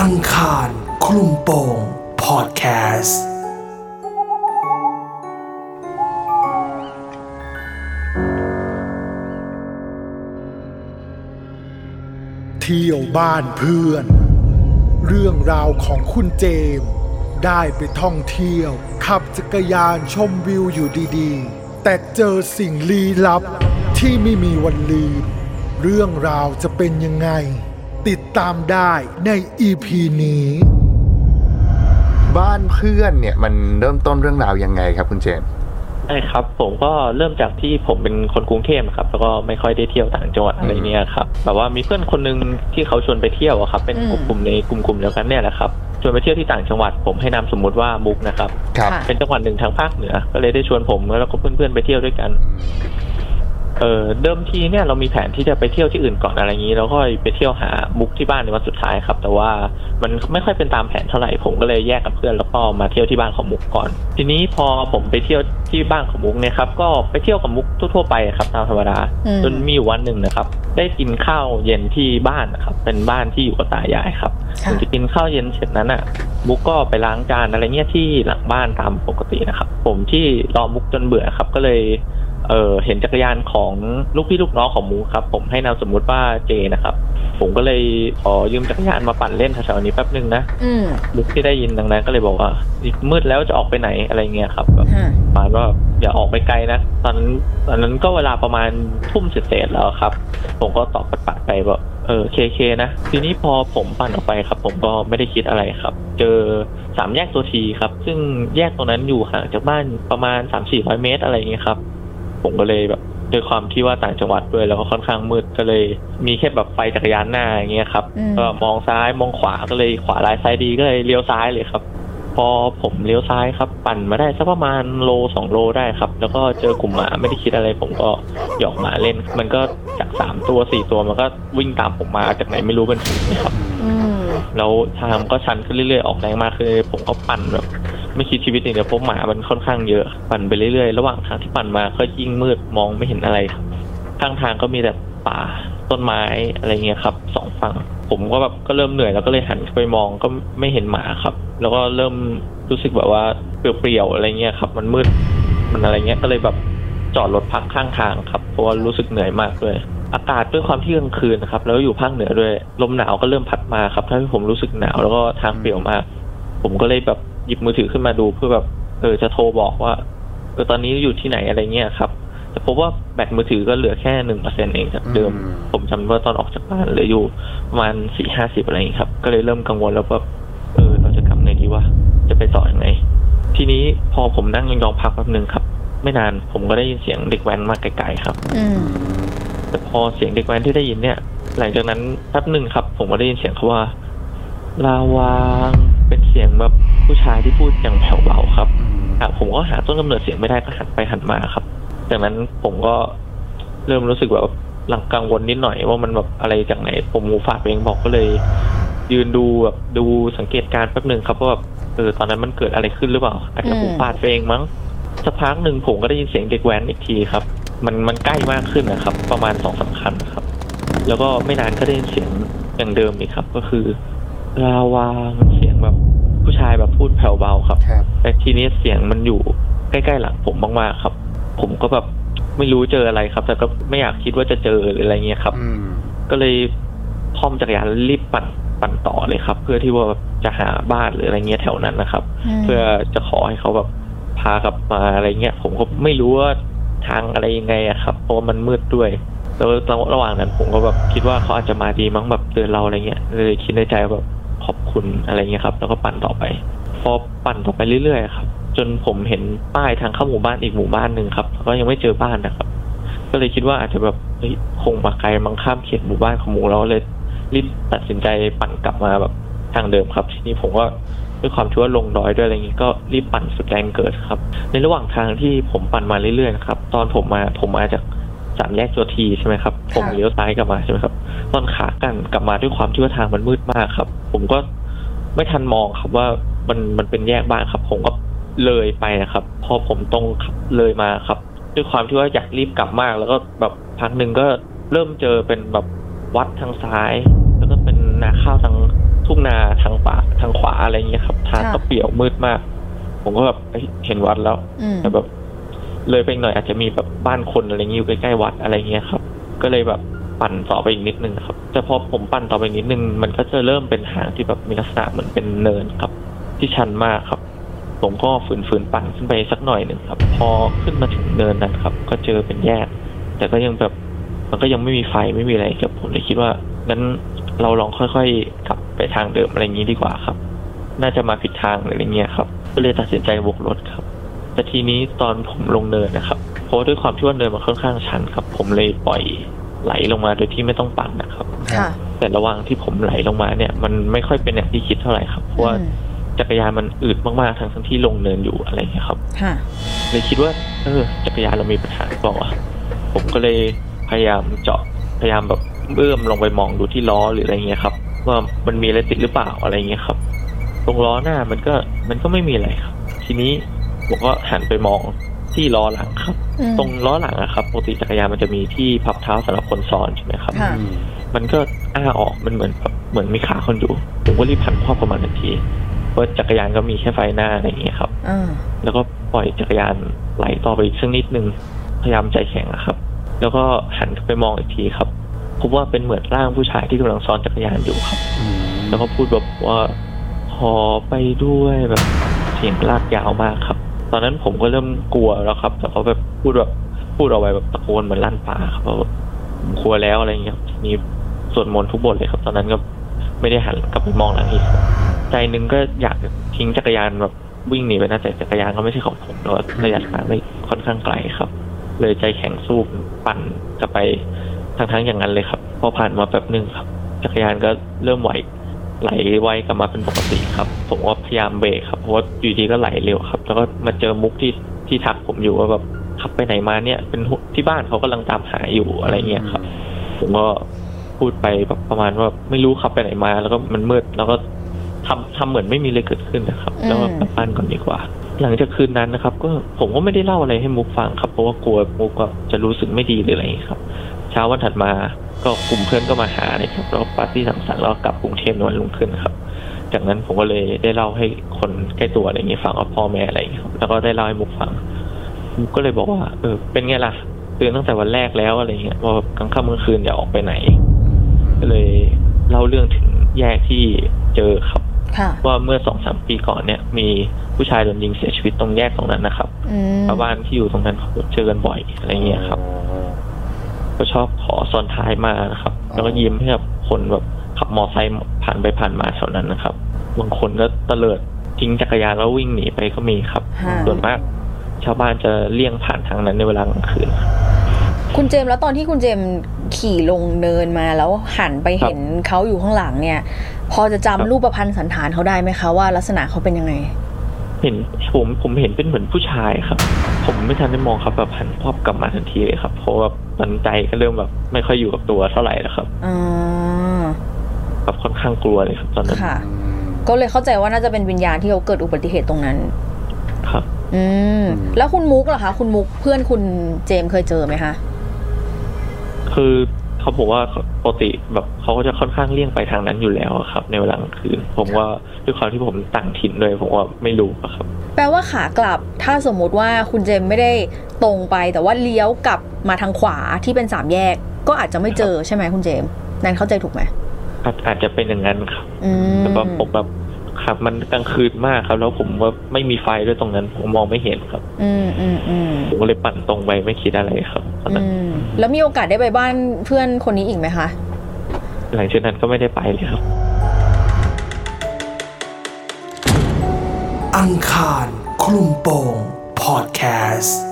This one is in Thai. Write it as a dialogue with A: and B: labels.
A: อังคารคลุมโปงพอดแคสต์
B: เที่ยวบ้านเพื่อน เรื่องราวของคุณเจมส์ได้ไปท่องเที่ยว ขับจักรยานชมวิวอยู่ดีๆ แต่เจอสิ่งลี้ลับที่ไม่มีวันลืม เรื่องราวจะเป็นยังไง ติดตามได้ในอีพีนี้
C: บ้านเพื่อนเนี่ยมันเริ่มต้นเรื่องราวยังไงครับคุณเจมส์
D: ใช่ครับ ผมก็เริ่มจากที่ผมเป็นคนกรุงเทพครับ แล้วก็ไม่ค่อยได้เที่ยวต่างจังหวัดอะไรเนี่ยครับแบบว่ามีเพื่อนคนหนึงที่เขาชวนไปเที่ยวอะครับ เป็น
E: อืม
D: กลุ่มๆในกลุ่มๆเดียวกันเนี่ยแหละครับชวนไปเที่ยวที่ต่างจังหวัดผมให้นามสมมุติว่ามุกนะครับ
C: ครับ
E: ค่ะ
D: เป็นจังหวัดหนึ่งทางภาคเหนือ ก็เลยได้ชวนผมแล้วก็เพื่อนๆไปเที่ยวด้วยกัน เออเดิมทีเนี่ยเรามีแผนที่จะไปเที่ยวที่อื่นก่อนอะไรอย่างนี้ แล้วก็ไปเที่ยวหามุกที่บ้านในวันสุดท้ายครับ แต่ว่ามันไม่ค่อยเป็นตามแผนเท่าไหร่ผมก็เลยแยกกับเพื่อนแล้วก็มาเที่ยวที่บ้านของมุกก่อน ทีนี้พอผมไปเที่ยวที่บ้านของมุกเนี่ยครับก็ไปเที่ยวกับมุกทั่วๆไปครับตามธรรมดา
E: อืม
D: จนมีอยู่วันหนึ่งนะครับ ได้กินข้าวเย็นที่บ้านนะครับ เป็นบ้านที่อยู่กับตายายครับ
E: ค่ะ
D: ถึงจะกินข้าวเย็นเสร็จนั้นอะมุกก็ไปล้างจานอะไรเงี้ยที่หลังบ้านตามปกตินะครับ ผมที่รอมุกจนเบื่อครับก็เลย เออเห็นจักรยานของลูกพี่ลูกน้องของมุกครับ ผมให้นามสมมุติว่าเจนะครับ ผมก็เลยขอยืมจักรยานมาปั่นเล่นแถวๆนี้แป๊บนึงนะ
E: อืม
D: มุกที่ได้ยินดังนั้นก็เลยบอกว่ามืดแล้วจะออกไปไหนอะไรเงี้ยครับแบบ
E: ฮะ
D: ประมาณว่าอย่าออกไปไกลนะตอนนั้นตอนนั้นก็เวลาประมาณทุ่มเศษๆแล้วครับ ผมก็ตอบปัดๆไปว่าเออเคเคนะทีนี้พอผมปั่นออกไปครับ ผมก็ไม่ได้คิดอะไรครับ เจอสามแยกตัวทีครับ ซึ่งแยกตรงนั้นอยู่ห่างจากบ้านประมาณสามสี่ร้อยเมตรอะไรอย่างเงี้ยครับ ผมก็เลยแบบด้วยความที่ว่าต่างจังหวัดด้วยแล้วก็ค่อนข้างมืดก็เลย มีแค่แบบไฟจักรยานหน้าอย่างเงี้ยครับ
E: อืม
D: ก็มองซ้ายมองขวาก็เลยขวาลายซ้ายดีก็เลยเลี้ยวซ้ายเลยครับ พอผมเลี้ยวซ้ายครับ ปั่นมาได้สักประมาณโลสองโลได้ครับ แล้วก็เจอกลุ่มหมาไม่ได้คิดอะไร ผมก็หยอกหมาเล่น มันก็จากสามตัวสี่ตัวมันก็วิ่งตามผมมาจากไหนไม่รู้เป็นฝูงเลยครับ
E: อืม
D: แล้วทางก็ชันขึ้นเรื่อยๆออกแรงมากคือผมก็ปั่นแบบ ไม่คิดชีวิตอย่างเดียเพราะหมามันค่อนข้างเยอะปั่นไปเรื่อยๆระหว่างทางที่ปั่นมาก็ยิ่งมืดมองไม่เห็นอะไรข้างทางก็มีแต่ป่าต้นไม้อะไรเงี้ยครับสองฝั่งผมก็แบบก็เริ่มเหนื่อยแล้วก็เลยหันไปมองก็ไม่เห็นหมาครับ แล้วก็เริ่มรู้สึกแบบว่าเปลี่ยวๆอะไรเงี้ยครับ มันมืดมันอะไรเงี้ยก็เลยแบบจอดรถพักข้างทางครับเพราะว่ารู้สึกเหนื่อยมากด้วย อากาศด้วยความที่กลางคืนนะครับแล้วอยู่ภาคเหนือด้วยลมหนาวก็เริ่มพัดมาครับทำให้ผมรู้สึกหนาวแล้วก็ทางเปลี่ยวมาก ผมก็เลยแบบ หยิบมือถือขึ้นมาดูเพื่อแบบเออจะโทรบอกว่าเออตอนนี้อยู่ที่ไหนอะไรเงี้ยครับแต่พบว่าแบตมือถือก็เหลือแค่หนึ่งเปอร์เซ็นเองจากเดิม
C: อืม
D: ผมจำว่าตอนออกจากบ้านเหลืออยู่ประมาณสี่ห้าสิบอะไรอย่างงี้ครับ ก็เลยเริ่มกังวลแล้วว่าเออเราจะกลับไงดีวะจะไปต่ออยังไง ทีนี้พอผมนั่งยองๆพักแป๊บนึงครับ ไม่นานผมก็ได้ยินเสียงเด็กแว้นมาไกลๆครับ
E: อืม
D: แต่พอเสียงเด็กแว้นที่ได้ยินเนี่ย หลังจากนั้นแป๊บหนึ่งครับ ผมก็ได้ยินเสียงเขาว่าลาวาง เป็นเสียงแบบผู้ชายที่พูดอย่างแผ่วเบาครับอะผมก็หาต้นกำเนิดเสียงไม่ได้ก็หันไปหันมาครับจากนั้นผมก็เริ่มรู้สึกแบบหลังกังวลนิดหน่อยว่ามันแบบอะไรจากไหน ผมหูฝาดเองบอกก็เลย ยืนดูแบบดูสังเกตการณ์แป๊บหนึ่งครับว่าแบบเออตอนนั้นมันเกิดอะไรขึ้นหรือเปล่าอาจจะหูฝาดเองมั้งสักพักหนึ่งผมก็ได้ยินเสียงเด็กแว้นอีกทีครับ มันมันใกล้มากขึ้นนะครับ ประมาณสองสามคันครับ แล้วก็ไม่นานก็ได้ยินเสียงอย่างเดิมอีกครับ ก็คือลาวางเสียงแบบ ผู้ชายแบบพูดแผ่วเบาครับ
C: ครับ
D: แต่ทีนี้เสียงมันอยู่ใกล้ๆหลังผมมากๆครับ ผมก็แบบไม่รู้เจออะไรครับ แต่ก็ไม่อยากคิดว่าจะเจอหรืออะไรเงี้ยครับ
C: อืม
D: ก็เลยคล่อมจักรยานรีบปั่นปั่นต่อเลยครับ เพื่อที่ว่าจะหาบ้านหรืออะไรเงี้ยแถวนั้นนะครับเพื่อจะขอให้เขาแบบพากลับมาอะไรเงี้ยผมก็ไม่รู้ว่าทางอะไรยังไงอะครับเพราะว่ามันมืดด้วย แล้วระหว่างนั้นผมก็แบบคิดว่าเขาอาจจะมาดีมั้งแบบเตือนเราอะไรเงี้ยเลยคิดในใจว่าแบบ ขอบคุณอะไรเงี้ยครับ แล้วก็ปั่นต่อไป พอปั่นต่อไปเรื่อยๆครับ จนผมเห็นป้ายทางเข้าหมู่บ้านอีกหมู่บ้านหนึ่งครับแล้วก็ยังไม่เจอบ้านนะครับ ก็เลยคิดว่าอาจจะแบบเฮ้ยคงมาไกลมังข้ามเขตหมู่บ้านของหมู่เราเลยรีบตัดสินใจปั่นกลับมาแบบทางเดิมครับ ทีนี้ผมก็ด้วยความที่วลงดอยด้วยอะไรอย่างงี้ก็รีบปั่นสุดแรงเกิดครับ ในระหว่างทางที่ผมปั่นมาเรื่อยๆนะครับ ตอนผมมาผมมาจากสามแยกตัวทีใช่ไหมครับ ผมเลี้ยวซ้ายกลับมาใช่ไหมครับ ตอนขากันกลับมาด้วยความที่ว่าทางมันมืดมากครับ ผมก็ไม่ทันมองครับว่ามันมันเป็นแยกบ้านครับ ผมก็เลยไปนะครับ พอผมตรงขับเลยมาครับ ด้วยความที่ว่าอยากรีบกลับมาก แล้วก็แบบพักหนึ่งก็เริ่มเจอเป็นแบบวัดทางซ้าย แล้วก็เป็นนาข้าวทางทุ่งนาทางป่าทางขวาอะไรเงี้ยครับทาง
E: ค่ะ
D: ก็เปลี่ยวมืดมาก ผมก็แบบเอ้ยเห็นวัดแล้ว
E: อืม
D: แต่แบบ เลยไปอีกหน่อยอาจจะมีแบบบ้านคนอะไรเงี้ยอยู่ใกล้ๆวัดอะไรเงี้ยครับ ก็เลยแบบ ปั่นต่อไปอีกนิดนึงครับ แต่พอผมปั่นต่อไปนิดนึง มันก็จะเริ่มเป็นทางที่แบบมีลักษณะเหมือนเป็นเนินครับ ที่ชันมากครับ ผมก็ฝืนๆปั่นขึ้นไปสักหน่อยหนึ่งครับ พอขึ้นมาถึงเนินนั้นครับ ก็เจอเป็นแยก แต่ก็ยังแบบมันก็ยังไม่มีไฟไม่มีอะไรครับผมเลยคิดว่างั้นเราลองค่อยๆกลับไปทางเดิมอะไรอย่างนี้ดีกว่าครับ น่าจะมาผิดทางอะไรเงี้ยครับ ก็เลยตัดสินใจวกรถครับ แต่ทีนี้ตอนผมลงเนินนะครับ เพราะด้วยความที่ว่าเนินมันค่อนข้างชันครับ ผมเลยปล่อย ไหลลงมาโดยที่ไม่ต้องปั่นนะครับ
E: ค่ะ
D: แต่ระหว่างที่ผมไหลลงมาเนี่ย มันไม่ค่อยเป็นอย่างที่คิดเท่าไหร่ครับ เพราะว่า
E: อืม
D: จักรยานมันอืดมากๆทั้งทั้งที่ลงเนินอยู่อะไรอย่างเงี้ยครับ
E: ค่ะ
D: เลยคิดว่าเออจักรยานเรามีปัญหาหรือเปล่าวะผมก็เลยพยายามเจาะพยายามแบบเอื้อมลงไปมองดูที่ล้อหรืออะไรเงี้ยครับ ว่ามันมีอะไรติดหรือเปล่าอะไรเงี้ยครับ ตรงล้อหน้ามันก็มันก็ไม่มีอะไรครับ ทีนี้ผมก็หันไปมอง ที่ล้อหลังครับ
E: อืม
D: ตรงล้อหลังอะครับปกติจักรยานมันจะมีที่พับเท้าสำหรับคนซ้อนใช่ไหมครับ
E: ค่ะ
D: มันก็อ้าออกมันเหมือนแบบเหมือนมีขาคนอยู่ผมก็รีบหันครอบประมาณทันทีเพราะจักรยานก็มีแค่ไฟหน้าอะไรอย่างเงี้ยครับ
E: อ่า
D: แล้วก็ปล่อยจักรยานไหลต่อไปอีกสักนิดนึงพยายามใจแข็งอะครับ แล้วก็หันไปมองอีกทีครับพบว่าเป็นเหมือนร่างผู้ชายที่กำลังซ้อนจักรยานอยู่ครับ แล้วก็พูดแบบว่าขอไปด้วยแบบเสียงลากยาวมากครับ ตอนนั้นผมก็เริ่มกลัวแล้วครับ แต่เขาแบบพูดแบบพูดเอาไว้แบบตะโกนเหมือนลั่นป่าครับว่าผมกลัวแล้วอะไรเงี้ยครับทีสวดมนต์ทุกบทเลยครับ ตอนนั้นก็ไม่ได้หันกลับไปมองหลังอีกใจหนึงก็อยากทิ้งจักรยานแบบวิ่งหนีไปนะแต่จักรยานก็ไม่ใช่ของผมแล้วระยะทางไม่ค่อนข้างไกลครับ เลยใจแข็งสู้ปั่นจะไปทั้งๆอย่างนั้นเลยครับ พอผ่านมาแป๊บหนึ่งครับ จักรยานก็เริ่มไหว ไหลไวกลับมาเป็นปกติครับ ผมก็พยายามเบรกครับเพราะว่าอยู่ดีก็ไหลเร็วครับ แล้วก็มาเจอมุกที่ที่ทักผมอยู่ว่าแบบขับไปไหนมาเนี่ย เป็นห่วงที่บ้านเขากำลังตามหาอยู่อะไรเงี้ยครับ ผมก็พูดไปแบบประมาณว่าไม่รู้ขับไปไหนมา แล้วก็มันมืดแล้วก็ทำทำเหมือนไม่มีอะไรเกิดขึ้นนะครับ แล้วก็กลับบ้านก่อนดีกว่า หลังจากคืนนั้นนะครับ ก็ผมก็ไม่ได้เล่าอะไรให้มุกฟังครับเพราะว่ากลัวมุกก็จะรู้สึกไม่ดีหรืออะไรอย่างงี้ครับ เช้าวันถัดมาก็กลุ่มเพื่อนก็มาหาเลยครับแล้วปาร์ตี้สังสรรค์แล้วก็กลับกรุงเทพในวันรุ่งขึ้นครับ จากนั้นผมก็เลยได้เล่าให้คนใกล้ตัวอะไรอย่างเงี้ยฟังว่าพ่อแม่อะไรอย่างเงี้ยครับแล้วก็ได้เล่าให้มุกฟังมุกก็เลยบอกว่า เออ เป็นไงล่ะเตือนตั้งแต่วันแรกแล้วอะไรเงี้ยว่ากลางค่ำกลางคืนอย่าออกไปไหน ก็เลยเล่าเรื่องถึงแยกที่เจอครับ
E: ค่ะ
D: ว่าเมื่อสองสามปีก่อนเนี่ย มีผู้ชายโดนยิงเสียชีวิตตรงแยกตรงนั้นนะครับ
E: อืม
D: ชาวบ้านที่อยู่ตรงนั้นเขาเจอกันบ่อยอะไรเงี้ยครับ ก็ชอบขอซ้อนท้ายมานะครับ แล้วก็ยิ้มให้กับคนแบบขับมอไซค์ผ่านไปผ่านมาแถวนั้นนะครับบางคนก็เตลิดทิ้งจักรยานแล้ววิ่งหนีไปก็มีครับ
E: ค่ะ
D: ส่วนมาก ชาวบ้านจะเลี่ยงผ่านทางนั้นในเวลากลางคืน
E: คุณเจมส์แล้วตอนที่คุณเจมส์ขี่ลงเนินมาแล้วหันไปเห็นเขาอยู่ข้างหลังเนี่ย พอจะจำ
D: ครับ
E: รูปพันธ์สันฐานเขาได้ไหมคะว่าลักษณะเขาเป็นยังไง
D: เห็นผมผมเห็นเป็นเหมือนผู้ชายครับ ผมไม่ทันได้มองครับแบบหันพอบกลับมาทันทีเลยครับ เพราะว่าตอนใจก็เริ่มแบบ ไม่ค่อยอยู่กับตัวเท่าไหร่แล้วครับ
E: อ่า
D: แบบค่อนข้างกลัวเลยครับ ตอนนั้น
E: ค่ะ ก็เลยเข้าใจว่าน่าจะเป็นวิญญาณที่เขาเกิดอุบัติเหตุตรงนั้น
D: ครับ
E: อืมแล้วคุณมุกล่ะคะ คุณมุกเพื่อนคุณเจมส์เคยเจอไหมคะ
D: คือ เขาบอกว่าปกติแบบเขาก็จะค่อนข้างเลี่ยงไปทางนั้นอยู่แล้วอะครับ ในเวลากลางคืน ผมว่าด้วยความที่ผมต่างถิ่นด้วยผมว่าไม่รู้อะครับ
E: แปลว่าขากลับถ้าสมมุติว่าคุณเจมส์ไม่ได้ตรงไป แต่ว่าเลี้ยวกลับมาทางขวาที่เป็นสามแยก ก็อาจจะไม่เจอใช่ไหมคุณเจมส์นั่นเข้าใจถูกไหม
D: อาจอาจจะเป็นอย่างนั้นครับ
E: อืม
D: แต่ว่าผมแบบ ครับ มันกลางคืนมากครับ แล้วผมว่าไม่มีไฟด้วยตรงนั้น ผมมองไม่เห็นครับ
E: อืมอืมอืม
D: ผมก็เลยปั่นตรงไปไม่คิดอะไรครับตอนนั้น
E: อืมแล้วมีโอกาสได้ไปบ้านเพื่อนคนนี้อีกไหมคะ
D: หลังจากนั้นก็ไม่ได้ไปเลยครับ
A: อังคารคลุมโปงพอดแคสต์